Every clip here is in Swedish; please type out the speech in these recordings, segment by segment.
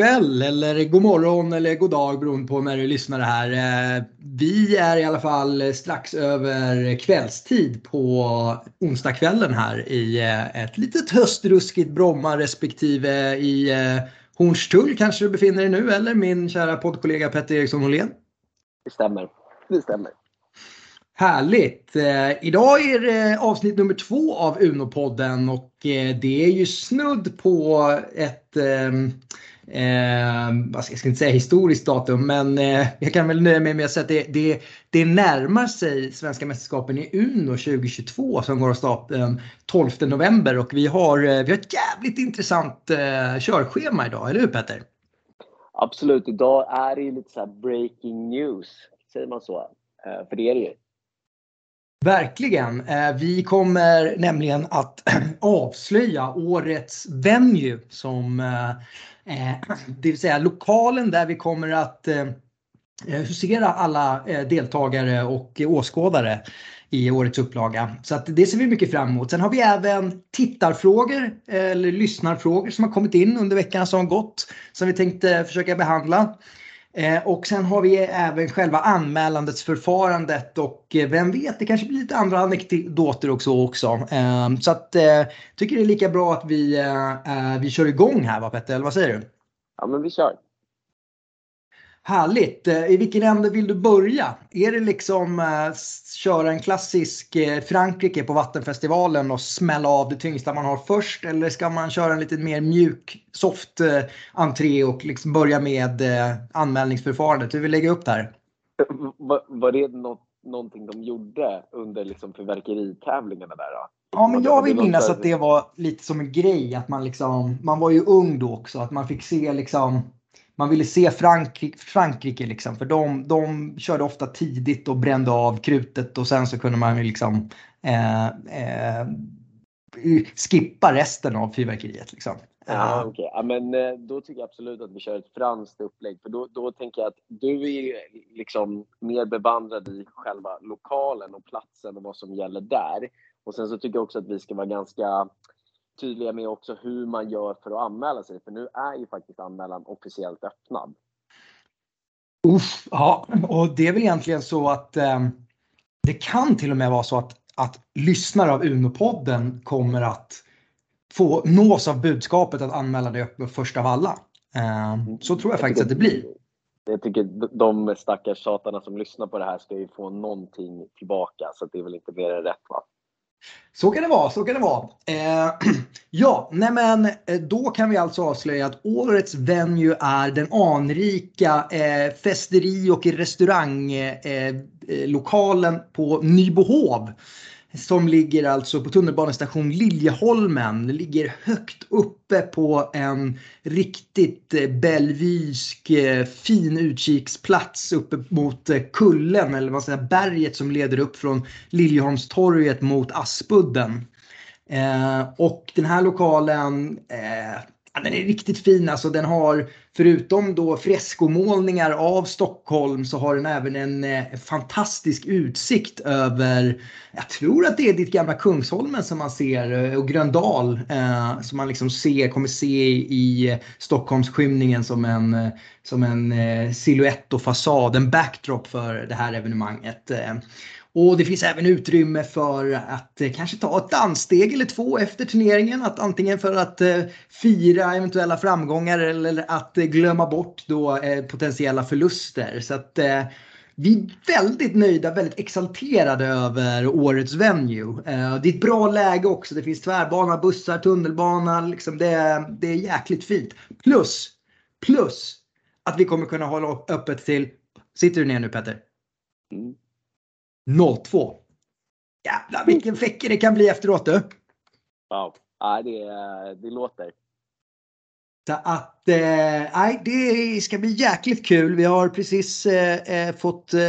kväll eller god morgon eller god dag beroende på när du lyssnar här. Eh, vi är i alla fall strax över kvällstid på onsdagskvällen här i eh, ett litet höstruskigt Bromma respektive i eh, Hornstull kanske du befinner dig nu eller min kära poddkollega Petter Eriksson Hållén? Det stämmer. Det stämmer. Härligt! Idag är det avsnitt nummer två av Uno-podden och det är ju snudd på ett ehm, Eh, Eh, jag ska inte säga historiskt datum men eh, jag kan väl nöja mig med att säga att det, det, det närmar sig Svenska mästerskapen i Uno 2022 som går av stapeln 12 november och vi har, eh, vi har ett jävligt intressant eh, körschema idag, eller hur Petter? Absolut, idag är det ju lite så breaking news, säger man så? Eh, för det är det ju. Verkligen. Eh, vi kommer nämligen att avslöja årets venue som eh, eh, det vill säga lokalen där vi kommer att husera alla deltagare och åskådare i årets upplaga. Så att det ser vi mycket fram emot. Sen har vi även tittarfrågor eller lyssnarfrågor som har kommit in under veckan som har gått som vi tänkte försöka behandla. Eh, och sen har vi även själva anmälandets förfarandet och eh, vem vet, det kanske blir lite andra anekdoter också. också. Eh, så att eh, tycker det är lika bra att vi, eh, eh, vi kör igång här va Petter, eller vad säger du? Ja men vi kör. Härligt! Eh, I vilken ände vill du börja? Är det liksom uh, köra en klassisk uh, Frankrike på Vattenfestivalen och smälla av det tyngsta man har först? Eller ska man köra en lite mer mjuk, soft uh, entré och liksom börja med uh, anmälningsförfarandet? Hur vill lägga upp det här? Var, var det något, någonting de gjorde under liksom fyrverkeritävlingarna där då? Ja, men jag vill minnas att det var lite som en grej att man liksom, man var ju ung då också, att man fick se liksom man ville se Frankrike, Frankrike liksom, för de, de körde ofta tidigt och brände av krutet och sen så kunde man liksom eh, eh, skippa resten av fyrverkeriet. Liksom. Ja, okay. ja, men eh, då tycker jag absolut att vi kör ett franskt upplägg. För då, då tänker jag att du är liksom mer bevandrad i själva lokalen och platsen och vad som gäller där. Och sen så tycker jag också att vi ska vara ganska tydliga med också hur man gör för att anmäla sig. För nu är ju faktiskt anmälan officiellt öppnad. Uff, ja, och det är väl egentligen så att eh, det kan till och med vara så att, att lyssnare av Uno-podden kommer att få nås av budskapet att anmäla dig öppet först av alla. Eh, så tror jag, jag faktiskt att det blir. Jag tycker de stackars tjatarna som lyssnar på det här ska ju få någonting tillbaka så det är väl inte mer än rätt va? Så kan det vara, så kan det vara. Eh, ja, nej men eh, då kan vi alltså avslöja att årets venue är den anrika eh, festeri och restauranglokalen eh, eh på Nybohov. Som ligger alltså på tunnelbanestation Liljeholmen. Det ligger högt uppe på en riktigt eh, eh fin utkiksplats uppe mot eh, kullen eller vad säger berget som leder upp från Liljeholmstorget mot Aspudden. Eh, och den här lokalen eh, Ja, den är riktigt fin. Alltså, den har, förutom då freskomålningar av Stockholm så har den även en eh, fantastisk utsikt över, jag tror att det är ditt gamla Kungsholmen som man ser eh, och Gröndal eh, som man liksom ser, kommer se i eh, Stockholmsskymningen som en, eh, som en eh, siluett och fasad, en backdrop för det här evenemanget. Och det finns även utrymme för att eh, kanske ta ett danssteg eller två efter turneringen. Att antingen för att eh, fira eventuella framgångar eller att eh, glömma bort då eh, potentiella förluster. Så att eh, vi är väldigt nöjda, väldigt exalterade över årets venue. Eh, det är ett bra läge också. Det finns tvärbana, bussar, tunnelbana. Liksom det, det är jäkligt fint. Plus, plus att vi kommer kunna hålla öppet till... Sitter du ner nu Petter? Mm. 02. Jävlar vilken fäcke det kan bli efteråt du. Wow. Ja, det, det låter. Så att, eh, det ska bli jäkligt kul. Vi har precis eh, eh, fått eh,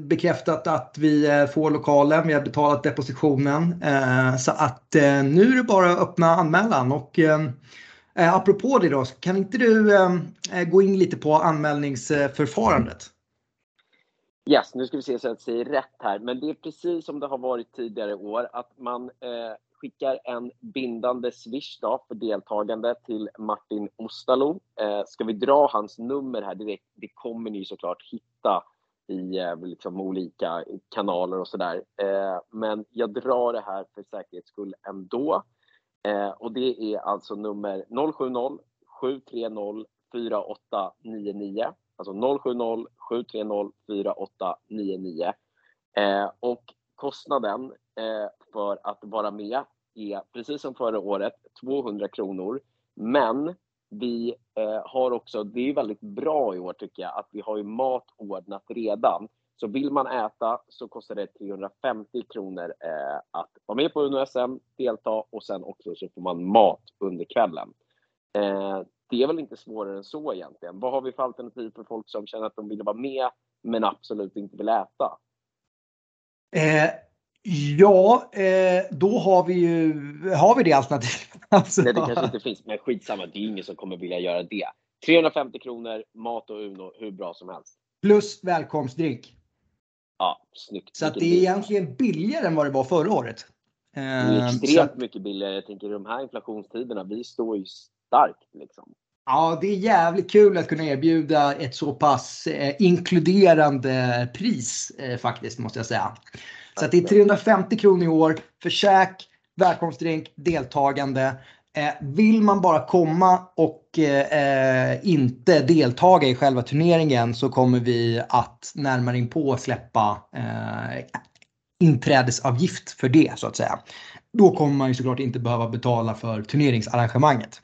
bekräftat att vi eh, får lokalen. Vi har betalat depositionen. Eh, så att eh, nu är det bara att öppna anmälan. Och eh, apropå det då, kan inte du gå in lite på anmälningsförfarandet? Yes, nu ska vi se så att jag säger rätt här. Men det är precis som det har varit tidigare år att man eh, skickar en bindande swish då för deltagande till Martin Ostalo. Eh, ska vi dra hans nummer här direkt? Det kommer ni såklart hitta i eh, liksom olika kanaler och sådär. Eh, men jag drar det här för säkerhets skull ändå. Eh, och det är alltså nummer 070 730 4899. Alltså 070 730 4899. Eh, och kostnaden eh, för att vara med är precis som förra året 200 kronor. Men vi eh, har också, det är väldigt bra i år tycker jag, att vi har ju mat ordnat redan. Så vill man äta så kostar det 350 kronor eh, att vara med på UNO-SM, delta och sen också så får man mat under kvällen. Eh, det är väl inte svårare än så egentligen. Vad har vi för alternativ för folk som känner att de vill vara med men absolut inte vill äta? Eh, ja, eh, då har vi ju har vi det alternativet. Alltså. Nej, det kanske inte finns, men skitsamma. Det är ingen som kommer vilja göra det. 350 kronor, mat och Uno hur bra som helst. Plus välkomstdrink. Ja, snyggt. Så att det är egentligen billigare än vad det var förra året. Det är eh, extremt att, mycket billigare. Jag tänker de här inflationstiderna, vi står ju starkt liksom. Ja, det är jävligt kul att kunna erbjuda ett så pass eh, inkluderande pris eh, faktiskt måste jag säga. Så det är 350 kronor i år för käk, välkomstdrink, deltagande. Eh, vill man bara komma och eh, inte deltaga i själva turneringen så kommer vi att närmare in på släppa eh, inträdesavgift för det så att säga. Då kommer man ju såklart inte behöva betala för turneringsarrangemanget.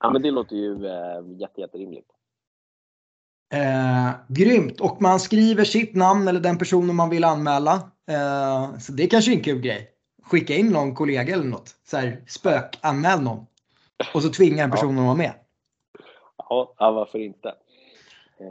Ja, men det låter ju eh, jätte, jätterimligt. Eh, grymt! Och man skriver sitt namn eller den personen man vill anmäla. Eh, så det är kanske är en kul grej. Skicka in någon kollega eller något. Så här, spökanmäl någon. Och så tvinga en person ja. att vara med. Ja, ja varför inte?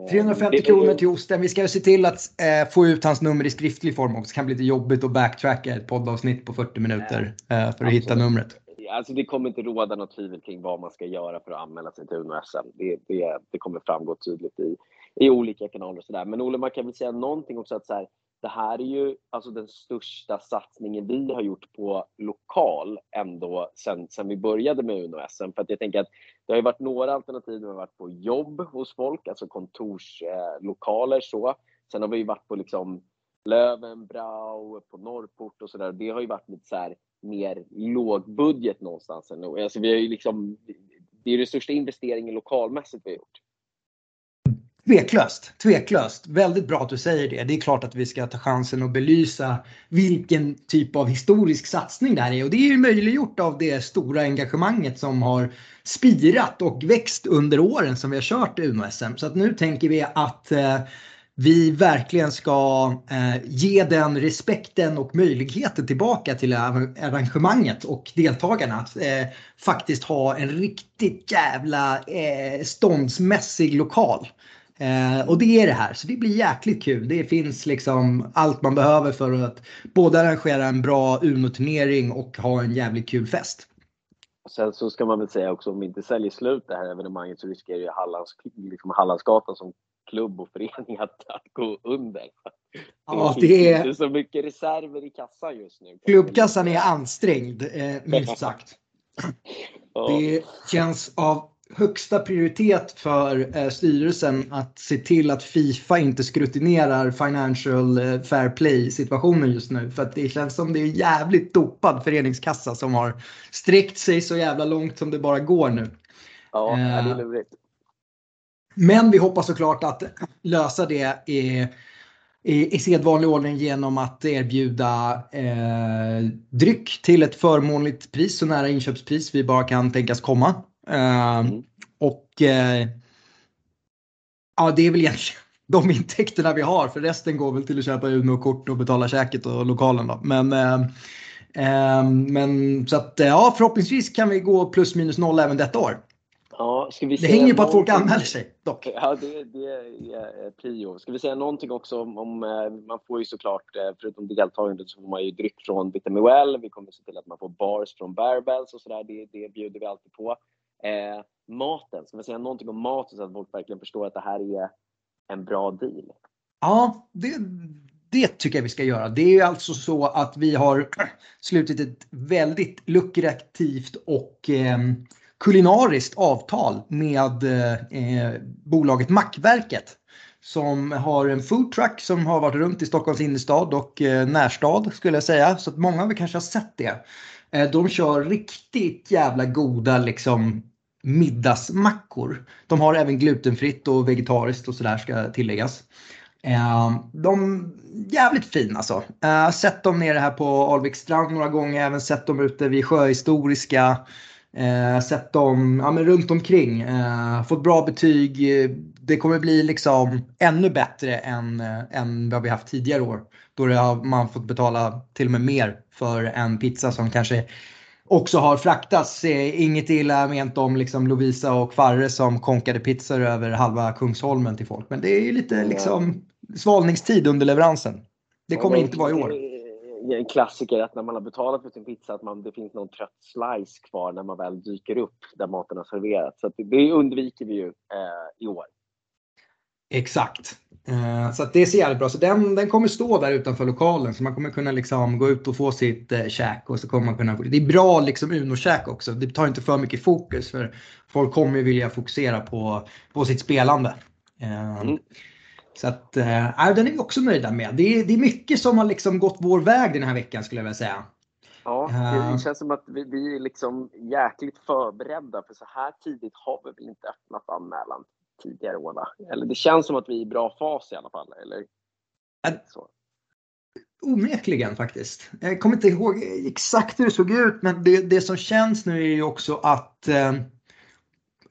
350 eh, kronor till Osten. Vi ska se till att eh, få ut hans nummer i skriftlig form också. Det kan bli lite jobbigt att backtracka ett poddavsnitt på 40 minuter eh, för att Absolut. hitta numret alltså det kommer inte råda något tvivel kring vad man ska göra för att anmäla sig till Uno-SM. Det, det, det kommer framgå tydligt i, i olika kanaler och sådär. Men Olle, man kan väl säga någonting också att så här, det här är ju alltså den största satsningen vi har gjort på lokal ändå sen, sen vi började med Uno-SM. För att jag tänker att det har ju varit några alternativ. Vi har varit på jobb hos folk, alltså kontorslokaler eh, så. Sen har vi ju varit på liksom Lövenbrau, på Norrport och sådär. Det har ju varit lite så här mer lågbudget någonstans. Alltså vi har ju liksom, det är den största investeringen lokalmässigt vi har gjort. Tveklöst, tveklöst. Väldigt bra att du säger det. Det är klart att vi ska ta chansen att belysa vilken typ av historisk satsning det här är. Och det är ju möjliggjort av det stora engagemanget som har spirat och växt under åren som vi har kört Uno-SM. Så att nu tänker vi att eh, vi verkligen ska eh, ge den respekten och möjligheten tillbaka till arrangemanget och deltagarna. Att eh, faktiskt ha en riktigt jävla eh, ståndsmässig lokal. Eh, och det är det här, så det blir jäkligt kul. Det finns liksom allt man behöver för att både arrangera en bra Uno-turnering och ha en jävligt kul fest. Sen så ska man väl säga också om vi inte säljer slut det här evenemanget så riskerar ju Hallands, liksom Hallandsgatan som klubb och förening att, att gå under. Ja, det är... inte så mycket reserver i kassan just nu. Klubbkassan är ansträngd, eh, minst sagt. ja. Det känns av högsta prioritet för eh, styrelsen att se till att Fifa inte skrutinerar Financial eh, Fair Play situationen just nu. För att det känns som det är jävligt dopad föreningskassa som har sträckt sig så jävla långt som det bara går nu. Ja, det är lurigt. Men vi hoppas såklart att lösa det i, i, i sedvanlig ordning genom att erbjuda eh, dryck till ett förmånligt pris, så nära inköpspris vi bara kan tänkas komma. Eh, mm. Och eh, ja, det är väl egentligen de intäkterna vi har, för resten går väl till att köpa Uno-kort och betala käket och lokalen. Då. Men, eh, eh, men så att ja, förhoppningsvis kan vi gå plus minus noll även detta år. Ja, det hänger på att folk anmäler sig dock. Ja, det, det är prio. Ska vi säga någonting också om, om eh, man får ju såklart, eh, förutom deltagandet så får man ju dryck från Vitamuel. Vi kommer se till att man får bars från Bearbells och sådär. Det, det bjuder vi alltid på. Eh, maten, ska vi säga någonting om maten så att folk verkligen förstår att det här är en bra deal? Ja, det, det tycker jag vi ska göra. Det är alltså så att vi har slutit ett väldigt lukrativt och eh, kulinariskt avtal med eh, eh, bolaget Mackverket som har en foodtruck som har varit runt i Stockholms innerstad och eh, närstad skulle jag säga. Så att många av er kanske har sett det. Eh, de kör riktigt jävla goda liksom middagsmackor. De har även glutenfritt och vegetariskt och sådär ska tilläggas. Eh, de jävligt fina alltså. Eh, sett dem nere här på Alviks strand några gånger, även sett dem ute vid Sjöhistoriska. Eh, sett dem ja, men runt omkring. Eh, fått bra betyg. Det kommer bli liksom ännu bättre än, eh, än vad vi haft tidigare år. Då har man fått betala till och med mer för en pizza som kanske också har fraktats. Inget illa ment om liksom Lovisa och Farre som konkade pizzor över halva Kungsholmen till folk. Men det är ju lite liksom svalningstid under leveransen. Det kommer inte vara i år. En klassiker att när man har betalat för sin pizza att man, det finns någon trött slice kvar när man väl dyker upp där maten har serverats. Så det undviker vi ju eh, i år. Exakt. Uh, så det ser jävligt bra Så den, den kommer stå där utanför lokalen så man kommer kunna liksom gå ut och få sitt uh, käk och så kommer man kunna Det är bra liksom Uno-käk också. Det tar inte för mycket fokus för folk kommer ju vilja fokusera på, på sitt spelande. Uh, mm. Så att, uh, den är vi också nöjda med. Det är, det är mycket som har liksom gått vår väg den här veckan skulle jag vilja säga. Ja, det känns som att vi, vi är liksom jäkligt förberedda för så här tidigt har vi väl inte öppnat anmälan tidigare år. Va? Eller det känns som att vi är i bra fas i alla fall. Eller? Så. Onekligen faktiskt. Jag kommer inte ihåg exakt hur det såg ut men det, det som känns nu är ju också att eh,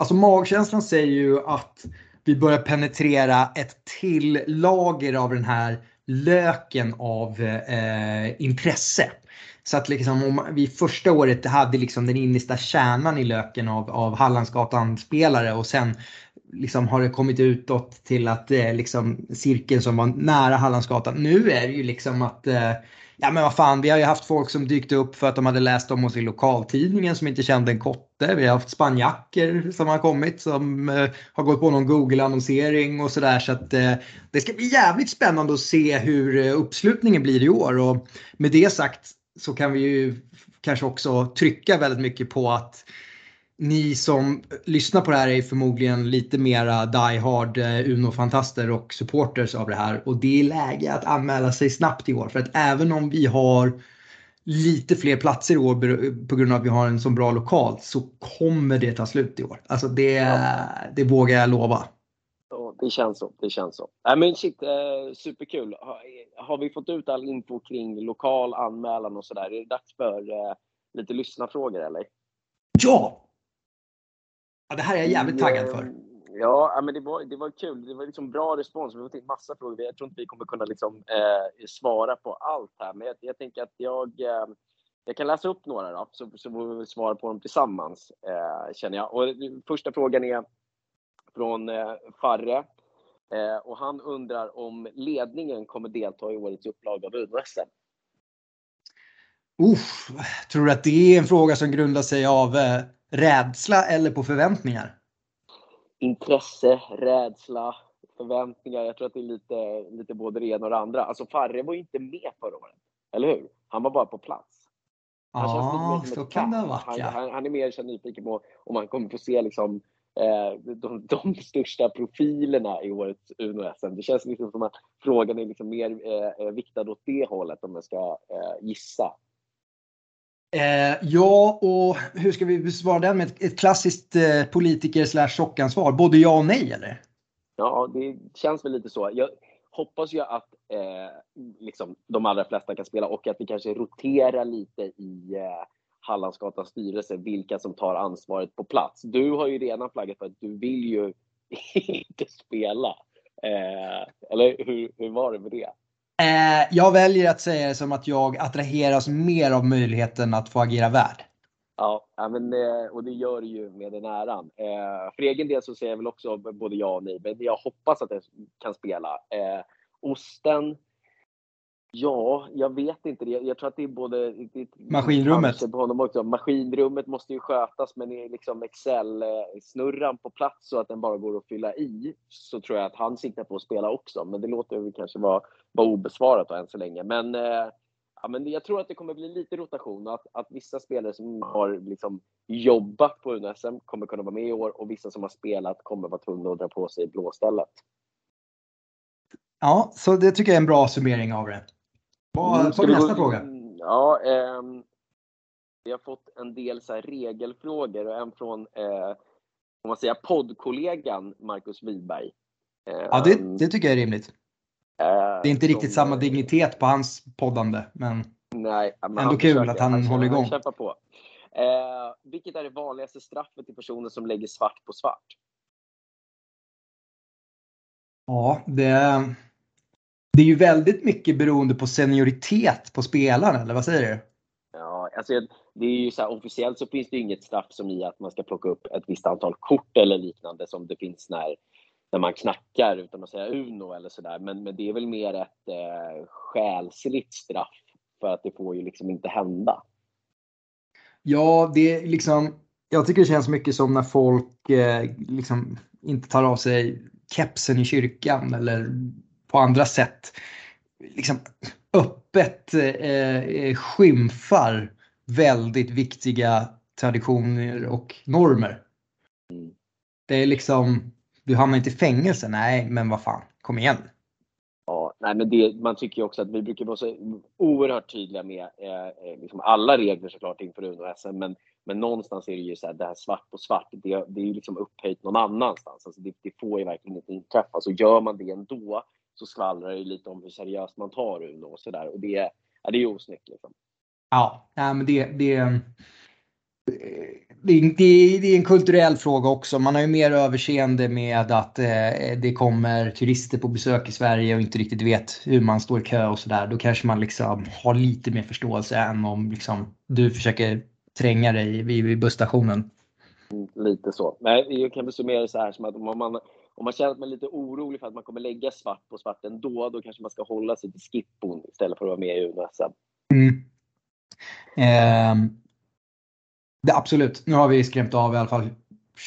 Alltså magkänslan säger ju att vi börjar penetrera ett till lager av den här löken av eh, intresse. Så att liksom om vi första året hade liksom den innersta kärnan i löken av, av Hallandsgatan-spelare och sen liksom har det kommit utåt till att det är liksom cirkeln som var nära Hallandsgatan. Nu är det ju liksom att eh, Ja men vad fan, vi har ju haft folk som dykt upp för att de hade läst om oss i lokaltidningen som inte kände en kotte. Vi har haft spanjacker som har kommit som eh, har gått på någon Google-annonsering och sådär. Så att eh, det ska bli jävligt spännande att se hur eh, uppslutningen blir i år. Och med det sagt så kan vi ju kanske också trycka väldigt mycket på att ni som lyssnar på det här är förmodligen lite mera die hard eh, Uno-fantaster och supporters av det här. Och det är läge att anmäla sig snabbt i år. För att även om vi har lite fler platser i år på grund av att vi har en så bra lokal så kommer det ta slut i år. Alltså det, ja. det vågar jag lova. Ja, det känns så. Det känns så. Äh, men shit, eh, superkul. Har, har, vi fått ut all info kring lokal anmälan och sådär? Är det dags för eh, lite lyssnarfrågor eller? Ja, Ja, det här är jag jävligt taggad för. Ja, men det var, det var kul. Det var liksom bra respons. Vi har fått in massa frågor. Jag tror inte vi kommer kunna liksom, eh, svara på allt här, men jag, jag tänker att jag, eh, jag kan läsa upp några då, så, så får vi svara på dem tillsammans, eh, känner jag. Och första frågan är från eh, Farre. Eh, och han undrar om ledningen kommer delta i årets upplaga av Uno-SM. Uff, tror du att det är en fråga som grundar sig av eh, rädsla eller på förväntningar? Intresse, rädsla, förväntningar. Jag tror att det är lite, lite både det ena och det andra. Alltså Farre var ju inte med förra året, eller hur? Han var bara på plats. Han ja, så kan det ha varit ja. Han, han, är mer så nyfiken på om han kommer få se liksom, eh, de, de största profilerna i årets Uno-SM. Det känns liksom som att frågan är liksom mer eh, eh viktad åt det hållet om jag ska eh, gissa. Eh, ja, och hur ska vi besvara den med ett, ett klassiskt eh, politiker slash chockansvar? Både ja och nej eller? Ja, det känns väl lite så. Jag hoppas ju att eh, liksom, de allra flesta kan spela och att vi kanske roterar lite i eh, Hallandsgatans styrelse vilka som tar ansvaret på plats. Du har ju redan flaggat för att du vill ju inte spela. Eh, eller hur, hur var det med det? Eh, jag väljer att säga det som att jag attraheras mer av möjligheten att få agera värd. Ja, men, eh, och det gör det ju med den äran. Eh, för egen del så säger jag väl också både ja och nej, men jag hoppas att jag kan spela. Eh, osten Ja, jag vet inte det. Jag tror att det är både... Maskinrummet? På honom också. Maskinrummet måste ju skötas, men är liksom Excel-snurran på plats så att den bara går att fylla i, så tror jag att han siktar på att spela också. Men det låter väl kanske vara, vara obesvarat än så länge. Men, eh, ja, men jag tror att det kommer bli lite rotation. Att, att vissa spelare som har liksom jobbat på UNSM kommer kunna vara med i år och vissa som har spelat kommer vara tvungna att dra på sig blåstället. Ja, så det tycker jag är en bra summering av det. Vad mm, tar vi nästa fråga? Ja, eh, vi har fått en del så regelfrågor och en från eh, om man säger poddkollegan Marcus Wiberg. Eh, ja, det, det, tycker jag är rimligt. Eh, det är inte riktigt samma dignitet på hans poddande, men, nej, men ändå kul försöker, att han, han håller igång. Han på. Eh, vilket är det vanligaste straffet till personer som lägger svart på svart? Ja, det det är ju väldigt mycket beroende på senioritet på spelaren, eller vad säger du? Ja, alltså det är ju så här, officiellt så finns det inget straff som i att man ska plocka upp ett visst antal kort eller liknande som det finns när, när man knackar utan att säga Uno eller sådär. Men, men det är väl mer ett eh, själsligt straff för att det får ju liksom inte hända. Ja, det är liksom. Jag tycker det känns mycket som när folk eh, liksom inte tar av sig kepsen i kyrkan eller på andra sätt liksom öppet eh, eh, skymfar väldigt viktiga traditioner och normer. Det är liksom, du hamnar inte i fängelse, nej men vad fan, kom igen. Ja, nej, men det, man tycker ju också att vi brukar vara så oerhört tydliga med eh, eh liksom alla regler såklart inför Uno-SM, men, men någonstans är det ju så här, det här svart på svart, det, det är ju liksom upphöjt någon annanstans. Alltså det, det får ju verkligen inte inträffa. Så gör man det ändå så skvallrar det lite om hur seriöst man tar Uno och sådär. Och det, ja, det är osnyggt. Liksom. Ja, men det, det, det, det, är en kulturell fråga också. Man har ju mer överseende med att eh, det kommer turister på besök i Sverige och inte riktigt vet hur man står i kö och sådär. Då kanske man liksom har lite mer förståelse än om liksom, du försöker tränga dig vid, vid busstationen. Lite så. Men jag kan väl summera det så här som att om man om man känner att man är lite orolig för att man kommer lägga svart på svart ändå, då kanske man ska hålla sig till skippon istället för att vara med i UNO-SM. Mm. Eh, det, absolut, nu har vi skrämt av i alla fall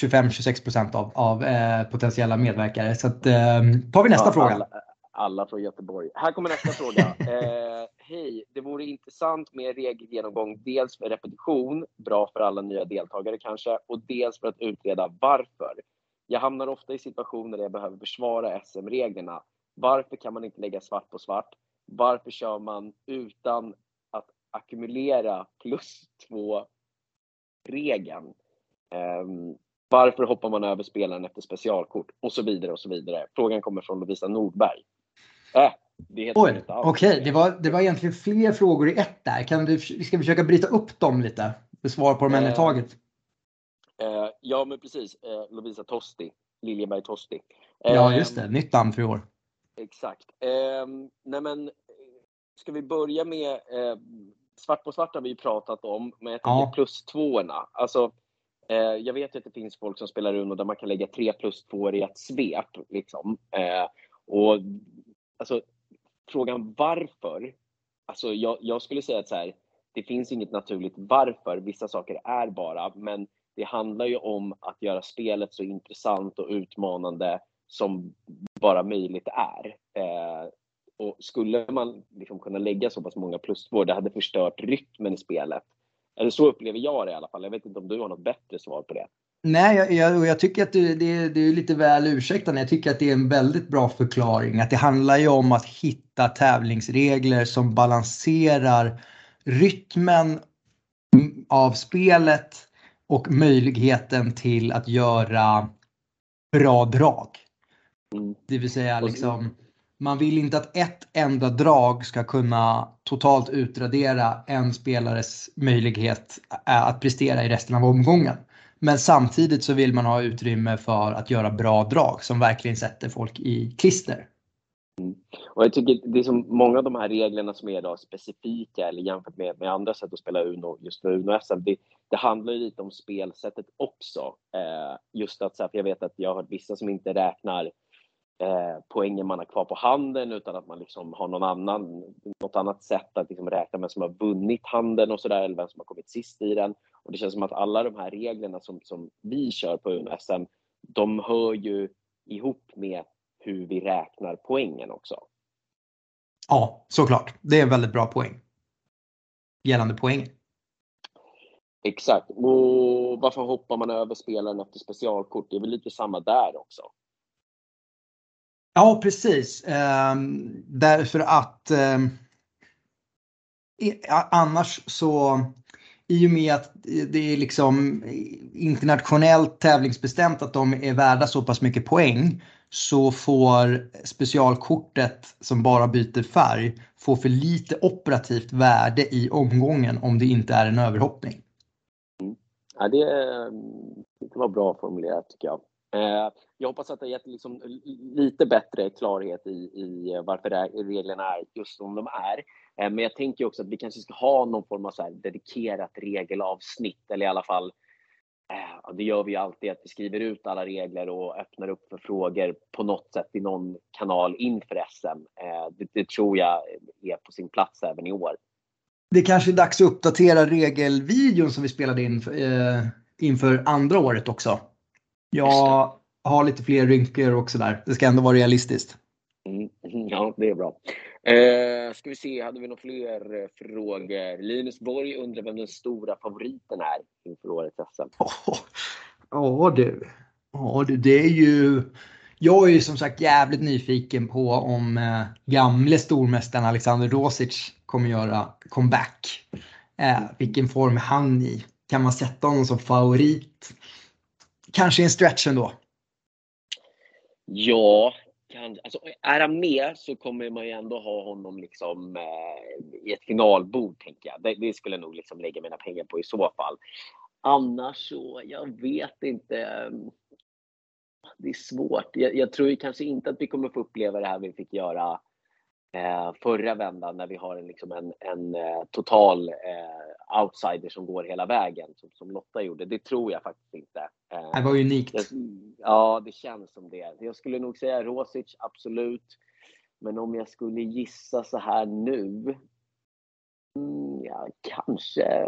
25-26 procent av, av eh, potentiella medverkare. Så att, eh, tar vi nästa ja, fråga. Alla, alla, från Göteborg. Här kommer nästa fråga. Eh, Hej, det vore intressant med regelgenomgång, dels för repetition, bra för alla nya deltagare kanske, och dels för att utreda varför. Jag hamnar ofta i situationer där jag behöver försvara SM-reglerna. Varför kan man inte lägga svart på svart? Varför kör man utan att ackumulera plus två regeln? Um, varför hoppar man över spelaren efter specialkort? Och så vidare och så vidare. Frågan kommer från Lovisa Nordberg. Äh, Oj, okej. Okay. Det, var, det var egentligen fler frågor i ett där. Kan du, ska vi försöka bryta upp dem lite? Besvara på dem en i taget. Eh, ja, men precis. Eh, Lovisa Tosti. Liljeberg Tosti. Eh, ja, just det. Nytt namn för i år. Exakt. Eh, nej, men ska vi börja med eh, svart på svart har vi pratat om, men jag tänker ja. plus tvåorna. Alltså, eh, jag vet ju att det finns folk som spelar Uno där man kan lägga tre plus två i ett svep. Liksom. Eh, och alltså, frågan varför? Alltså, jag, jag skulle säga att så här, det finns inget naturligt varför. Vissa saker är bara, men det handlar ju om att göra spelet så intressant och utmanande som bara möjligt är. Eh, och skulle man liksom kunna lägga så pass många plusspår, det hade förstört rytmen i spelet. Eller så upplever jag det i alla fall. Jag vet inte om du har något bättre svar på det. Nej, jag, jag, jag tycker att det, det, det, är lite väl ursäktande. Jag tycker att det är en väldigt bra förklaring. Att det handlar ju om att hitta tävlingsregler som balanserar rytmen av spelet och möjligheten till att göra bra drag. Mm. Det vill säga liksom, man vill inte att ett enda drag ska kunna totalt utradera en spelares möjlighet att prestera i resten av omgången. Men samtidigt så vill man ha utrymme för att göra bra drag som verkligen sätter folk i klister. Mm. Och jag tycker det är som många av de här reglerna som är idag specifika eller jämfört med, med andra sätt att spela Uno, just för Uno-SM, det, det, handlar ju lite om spelsättet också. Eh, just att, så här, för jag vet att jag har hört vissa som inte räknar eh, poängen man har kvar på handen utan att man liksom har någon annan, något annat sätt att liksom räkna med som har vunnit handen och sådär eller vem som har kommit sist i den. Och det känns som att alla de här reglerna som, som vi kör på UNO-SM, de hör ju ihop med hur vi räknar poängen också. Ja, såklart. Det är en väldigt bra poäng. Gällande poäng. Exakt. Och varför hoppar man över spelaren efter specialkort? Det är väl lite samma där också? Ja, precis. Um, därför att um, annars så i och med att det är liksom internationellt tävlingsbestämt att de är värda så pass mycket poäng så får specialkortet som bara byter färg få för lite operativt värde i omgången om det inte är en överhoppning. Mm. Ja, det, det var bra formulerat tycker jag. Eh, jag hoppas att det har gett liksom lite bättre klarhet i, i varför reglerna är just som de är. Eh, men jag tänker också att vi kanske ska ha någon form av så dedikerat regelavsnitt eller i alla fall eh, det gör vi alltid, att vi skriver ut alla regler och öppnar upp för frågor på något sätt i någon kanal inför SM. Det, det tror jag är på sin plats även i år. Det kanske är dags att uppdatera regelvideon som vi spelade in inför andra året också. Jag har lite fler rynkor också där. Det ska ändå vara realistiskt. Mm, ja, det är bra. Eh, ska vi se, hade vi några fler eh, frågor? Linus Borg undrar vem den stora favoriten är inför årets SM. Ja du. Ja du, det är ju... Jag är ju som sagt jävligt nyfiken på om eh, gamle stormästaren Alexander Rosic kommer göra comeback. Eh, vilken form är han i? Kan man sätta honom som favorit? kanske en stretch ändå. Ja, kan, alltså, är han med så kommer man ju ändå ha honom liksom, eh, i ett finalbord, tänker jag. Det, det, skulle jag nog liksom lägga mina pengar på i så fall. Annars så, jag vet inte. Ehm, det är svårt. Jag, jag tror kanske inte att vi kommer få uppleva det här vi fick göra eh, förra vändan när vi har en, liksom en, en eh, total eh, outsider som går hela vägen som, som Lotta gjorde. Det tror jag faktiskt inte. Eh, det var unikt. Jag, ja, det känns som det. Jag skulle nog säga Rosic, absolut. Men om jag skulle gissa så här nu. Mm, ja, kanske,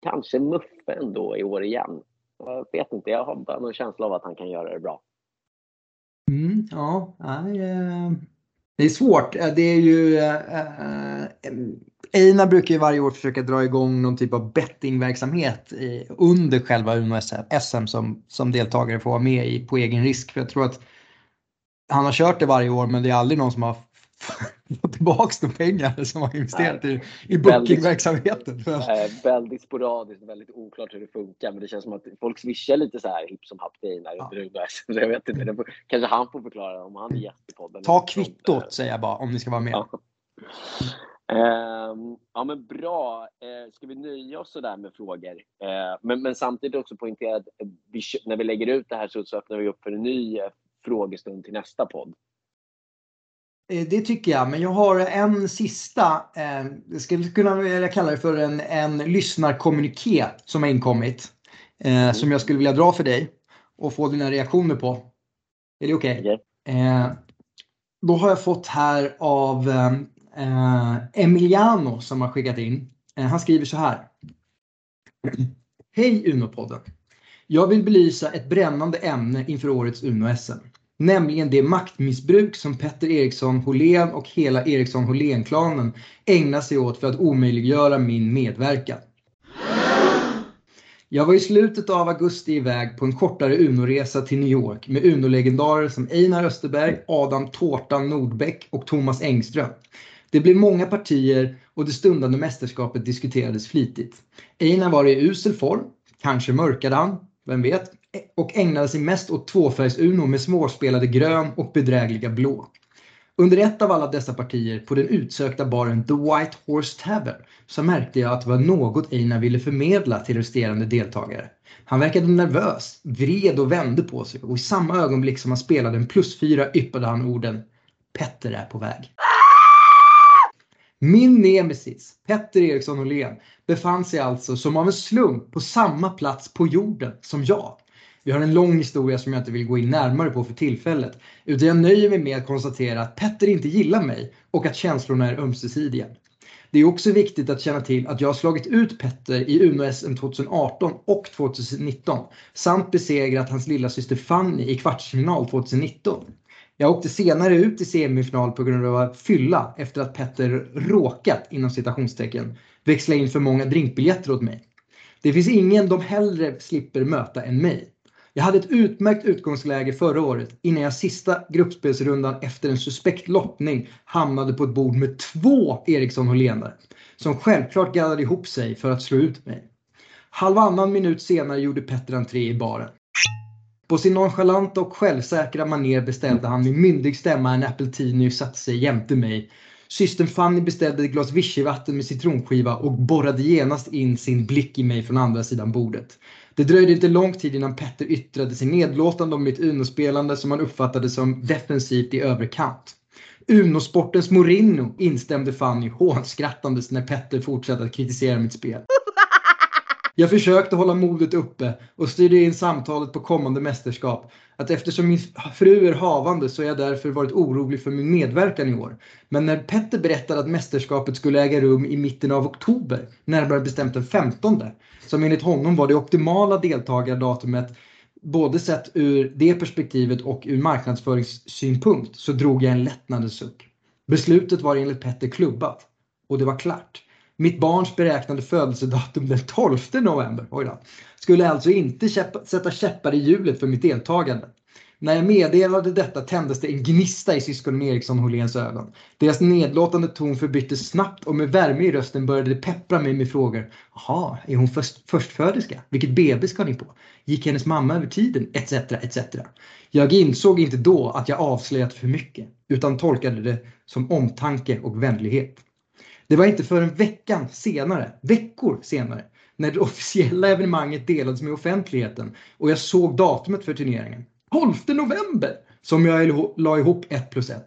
kanske Muffe ändå i år igen. Jag vet inte, jag har bara någon känsla av att han kan göra det bra. Mm, ja, nej, eh, det är svårt. Eh, det är ju... Eh, eh, eh, Einar brukar ju varje år försöka dra igång någon typ av bettingverksamhet i, under själva Uno SM som, som deltagare får vara med i på egen risk. För jag tror att han har kört det varje år men det är aldrig någon som har fått tillbaka de pengar som har investerat Nej, i, i bookingverksamheten. Väldigt, väldigt sporadiskt, väldigt oklart hur det funkar. Men det känns som att folk swishar lite så här hipp som happ Einar ja. Så jag vet inte, får, kanske han får förklara om han är gäst i podden. Ta kvittot säger jag bara om ni ska vara med. Ja. Uh, ja men bra. Uh, ska vi nöja oss sådär med frågor? Uh, men, men samtidigt också poängtera att vi, när vi lägger ut det här så, så öppnar vi upp för en ny uh, frågestund till nästa podd. Det tycker jag, men jag har en sista, jag skulle kunna kalla det för en, en lyssnarkommuniké som har inkommit. Mm. Som jag skulle vilja dra för dig och få dina reaktioner på. Är det okej? Okay? Okay. Då har jag fått här av eh, Emiliano som har skickat in. Eh, han skriver så här. Hej Uno-podden. Jag vill belysa ett brännande ämne inför årets Uno-SM. Nämligen det maktmissbruk som Petter Eriksson Holén och hela Eriksson Holén-klanen ägnar sig åt för att omöjliggöra min medverkan. Jag var i slutet av augusti iväg på en kortare Uno-resa till New York med Uno-legendarer som Einar Österberg, Adam Tårtan Nordbäck och Thomas Engström. Det blev många partier och det stundande mästerskapet diskuterades flitigt. Einar var i usel form, kanske mörkade han, vem vet, och ägnade sig mest åt tvåfärgs-Uno med svårspelade grön och bedrägliga blå. Under ett av alla dessa partier på den utsökta baren The White Horse Tavern så märkte jag att det var något Einar ville förmedla till resterande deltagare. Han verkade nervös, vred och vände på sig och i samma ögonblick som han spelade en plus fyra yppade han orden Petter är på väg. Min nemesis, Petter Eriksson Åhlén, befann sig alltså som av en slump på samma plats på jorden som jag. Vi har en lång historia som jag inte vill gå in närmare på för tillfället. Utan jag nöjer mig med att konstatera att Petter inte gillar mig och att känslorna är ömsesidiga. Det är också viktigt att känna till att jag har slagit ut Petter i Uno-SM 2018 och 2019 samt besegrat hans lilla syster Fanny i kvartsfinal 2019. Jag åkte senare ut i semifinal på grund av fylla efter att Petter råkat, inom citationstecken, växla in för många drinkbiljetter åt mig. Det finns ingen de hellre slipper möta än mig. Jag hade ett utmärkt utgångsläge förra året innan jag sista gruppspelsrundan efter en suspekt lottning hamnade på ett bord med två Eriksson Hålénare som självklart gaddade ihop sig för att slå ut mig. Halvannan minut senare gjorde Petter entré i baren. På sin nonchalanta och självsäkra manér beställde han med myndig stämma en appeltini och satte sig jämte mig. Systern Fanny beställde ett glas vichyvatten med citronskiva och borrade genast in sin blick i mig från andra sidan bordet. Det dröjde inte lång tid innan Petter yttrade sig nedlåtande om mitt Uno-spelande som han uppfattade som defensivt i överkant. Uno-sportens Mourinho instämde Fanny hånskrattandes när Petter fortsatte att kritisera mitt spel. Jag försökte hålla modet uppe och styrde in samtalet på kommande mästerskap. Att eftersom min fru är havande så har jag därför varit orolig för min medverkan i år. Men när Petter berättade att mästerskapet skulle äga rum i mitten av oktober, närmare bestämt den 15, som enligt honom var det optimala deltagardatumet både sett ur det perspektivet och ur marknadsföringssynpunkt så drog jag en lättnadens suck. Beslutet var enligt Petter klubbat och det var klart. Mitt barns beräknade födelsedatum den 12 november oj då, skulle alltså inte käppa, sätta käppar i hjulet för mitt deltagande. När jag meddelade detta tändes det en gnista i syskonen Eriksson Håhléns ögon. Deras nedlåtande ton förbyttes snabbt och med värme i rösten började de peppra mig med frågor. Jaha, är hon först, förstföderska? Vilket BB ska ni på? Gick hennes mamma över tiden? Etc, etc. Jag insåg inte då att jag avslöjat för mycket, utan tolkade det som omtanke och vänlighet. Det var inte förrän veckan senare, veckor senare, när det officiella evenemanget delades med offentligheten och jag såg datumet för turneringen. 12 november! Som jag la ihop 1 plus 1.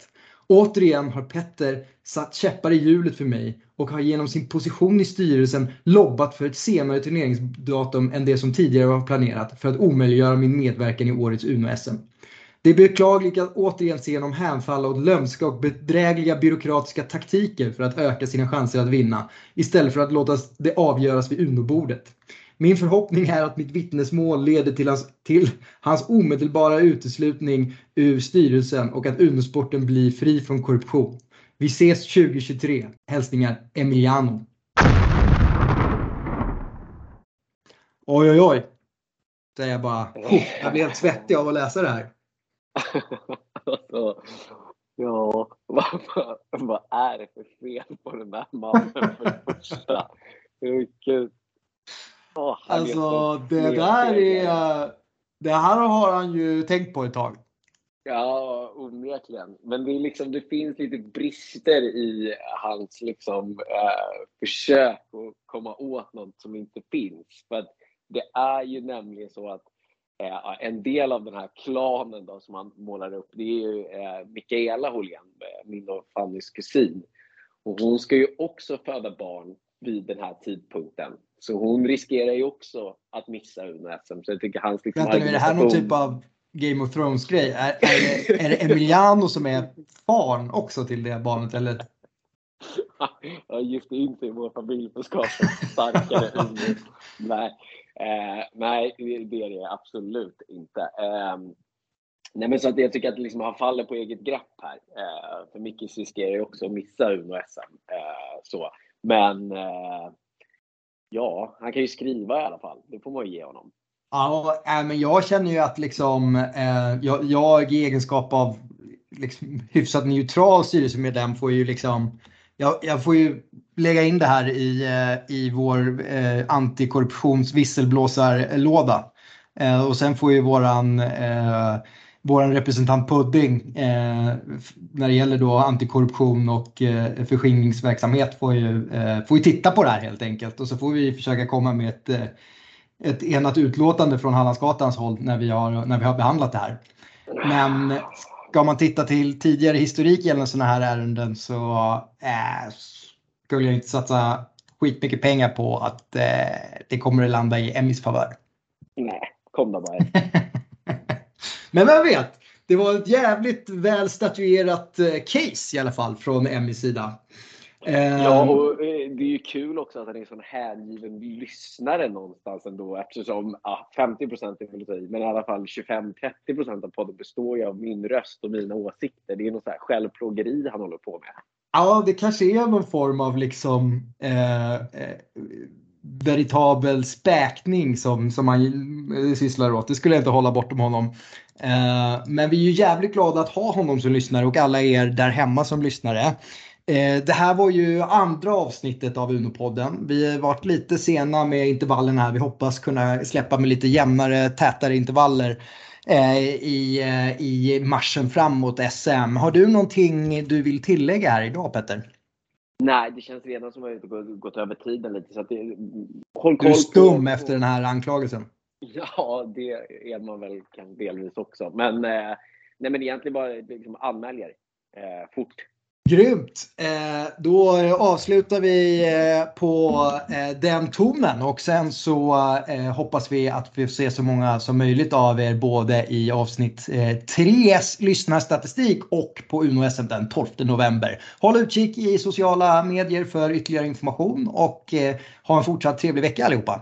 Återigen har Petter satt käppar i hjulet för mig och har genom sin position i styrelsen lobbat för ett senare turneringsdatum än det som tidigare var planerat för att omöjliggöra min medverkan i årets Uno-SM. Det är beklagligt att återigen se honom hänfalla åt lömska och bedrägliga byråkratiska taktiker för att öka sina chanser att vinna istället för att låta det avgöras vid Uno-bordet. Min förhoppning är att mitt vittnesmål leder till hans, till hans omedelbara uteslutning ur styrelsen och att Uno-sporten blir fri från korruption. Vi ses 2023. Hälsningar Emiliano. Oj, oj, oj. Säger jag bara. Jag blir helt svettig av att läsa det här. alltså, ja, vad, vad, är det för fel på den där mannen för det första? Gud. Oh, alltså det där är... Det här har han ju tänkt på ett tag. Ja, onekligen. Men det, är liksom, det finns lite brister i hans liksom, eh, försök att komma åt något som inte finns. För att det är ju nämligen så att eh, en del av den här klanen då, som han målar upp, det är ju eh, Mikaela Hållén, eh, min och Fannys kusin. Och hon ska ju också föda barn vid den här tidpunkten. Så hon riskerar ju också att missa Uno-SM. Så jag tycker hans liksom Vänta nu, är det här någon typ av Game of Thrones-grej? Är, är, det, är det Emiliano som är far också till det barnet eller? Jag gifte in sig i vår familj för att skapa starkare. Nej, eh, nej, det är det absolut inte. Eh, nej, men så att jag tycker att liksom han faller på eget grepp här. Eh, för Micke riskerar ju också att missa Uno-SM. Eh, så. Men eh, ja, han kan ju skriva i alla fall. Det får man ju ge honom. Ja, eh, men jag känner ju att liksom, eh, jag, jag i egenskap av liksom, hyfsat neutral styrelsemedlem får ju liksom jag, jag, får ju lägga in det här i, eh, i vår eh, antikorruptions visselblåsarlåda. Eh, och sen får ju våran eh, vår representant Pudding eh, när det gäller då antikorruption och eh, förskingringsverksamhet får ju, eh, får ju titta på det här helt enkelt och så får vi försöka komma med ett, eh, ett enat utlåtande från Hallandsgatans håll när vi, har, när vi har behandlat det här. Men ska man titta till tidigare historik gällande sådana här ärenden så eh, skulle jag inte satsa skitmycket pengar på att eh, det kommer att landa i Emmys favör. Nej, Kom då bara. Men vem vet? Det var ett jävligt väl statuerat eh, case i alla fall från Emmys sida. Ja, ehm. och eh, det är ju kul också att han är en sån hängiven lyssnare någonstans ändå eftersom ja, 50 procent är väl men i alla fall 25-30 procent av podden består ju av min röst och mina åsikter. Det är något så här självplågeri han håller på med. Ja, det kanske är någon form av liksom eh, eh, veritabel späkning som, som han sysslar åt. Det skulle jag inte hålla bortom honom. Eh, men vi är ju jävligt glada att ha honom som lyssnare och alla er där hemma som lyssnare. Eh, det här var ju andra avsnittet av Unopodden. Vi har varit lite sena med intervallen här. Vi hoppas kunna släppa med lite jämnare, tätare intervaller eh, i, eh, i marschen framåt SM. Har du någonting du vill tillägga här idag Petter? Nej, det känns redan som att vi har gått över tiden lite. Så att det, håll koll du är stum på, efter den här anklagelsen. Ja, det är man väl delvis också. Men, nej, men egentligen bara liksom anmäl er eh, fort. Grymt! Eh, då avslutar vi eh, på eh, den tonen och sen så hoppas vi att vi får se så många som möjligt av er både i avsnitt 3s lyssnarstatistik och på Uno SM den 12 november. Håll utkik i sociala medier för ytterligare information och ha en fortsatt trevlig vecka allihopa!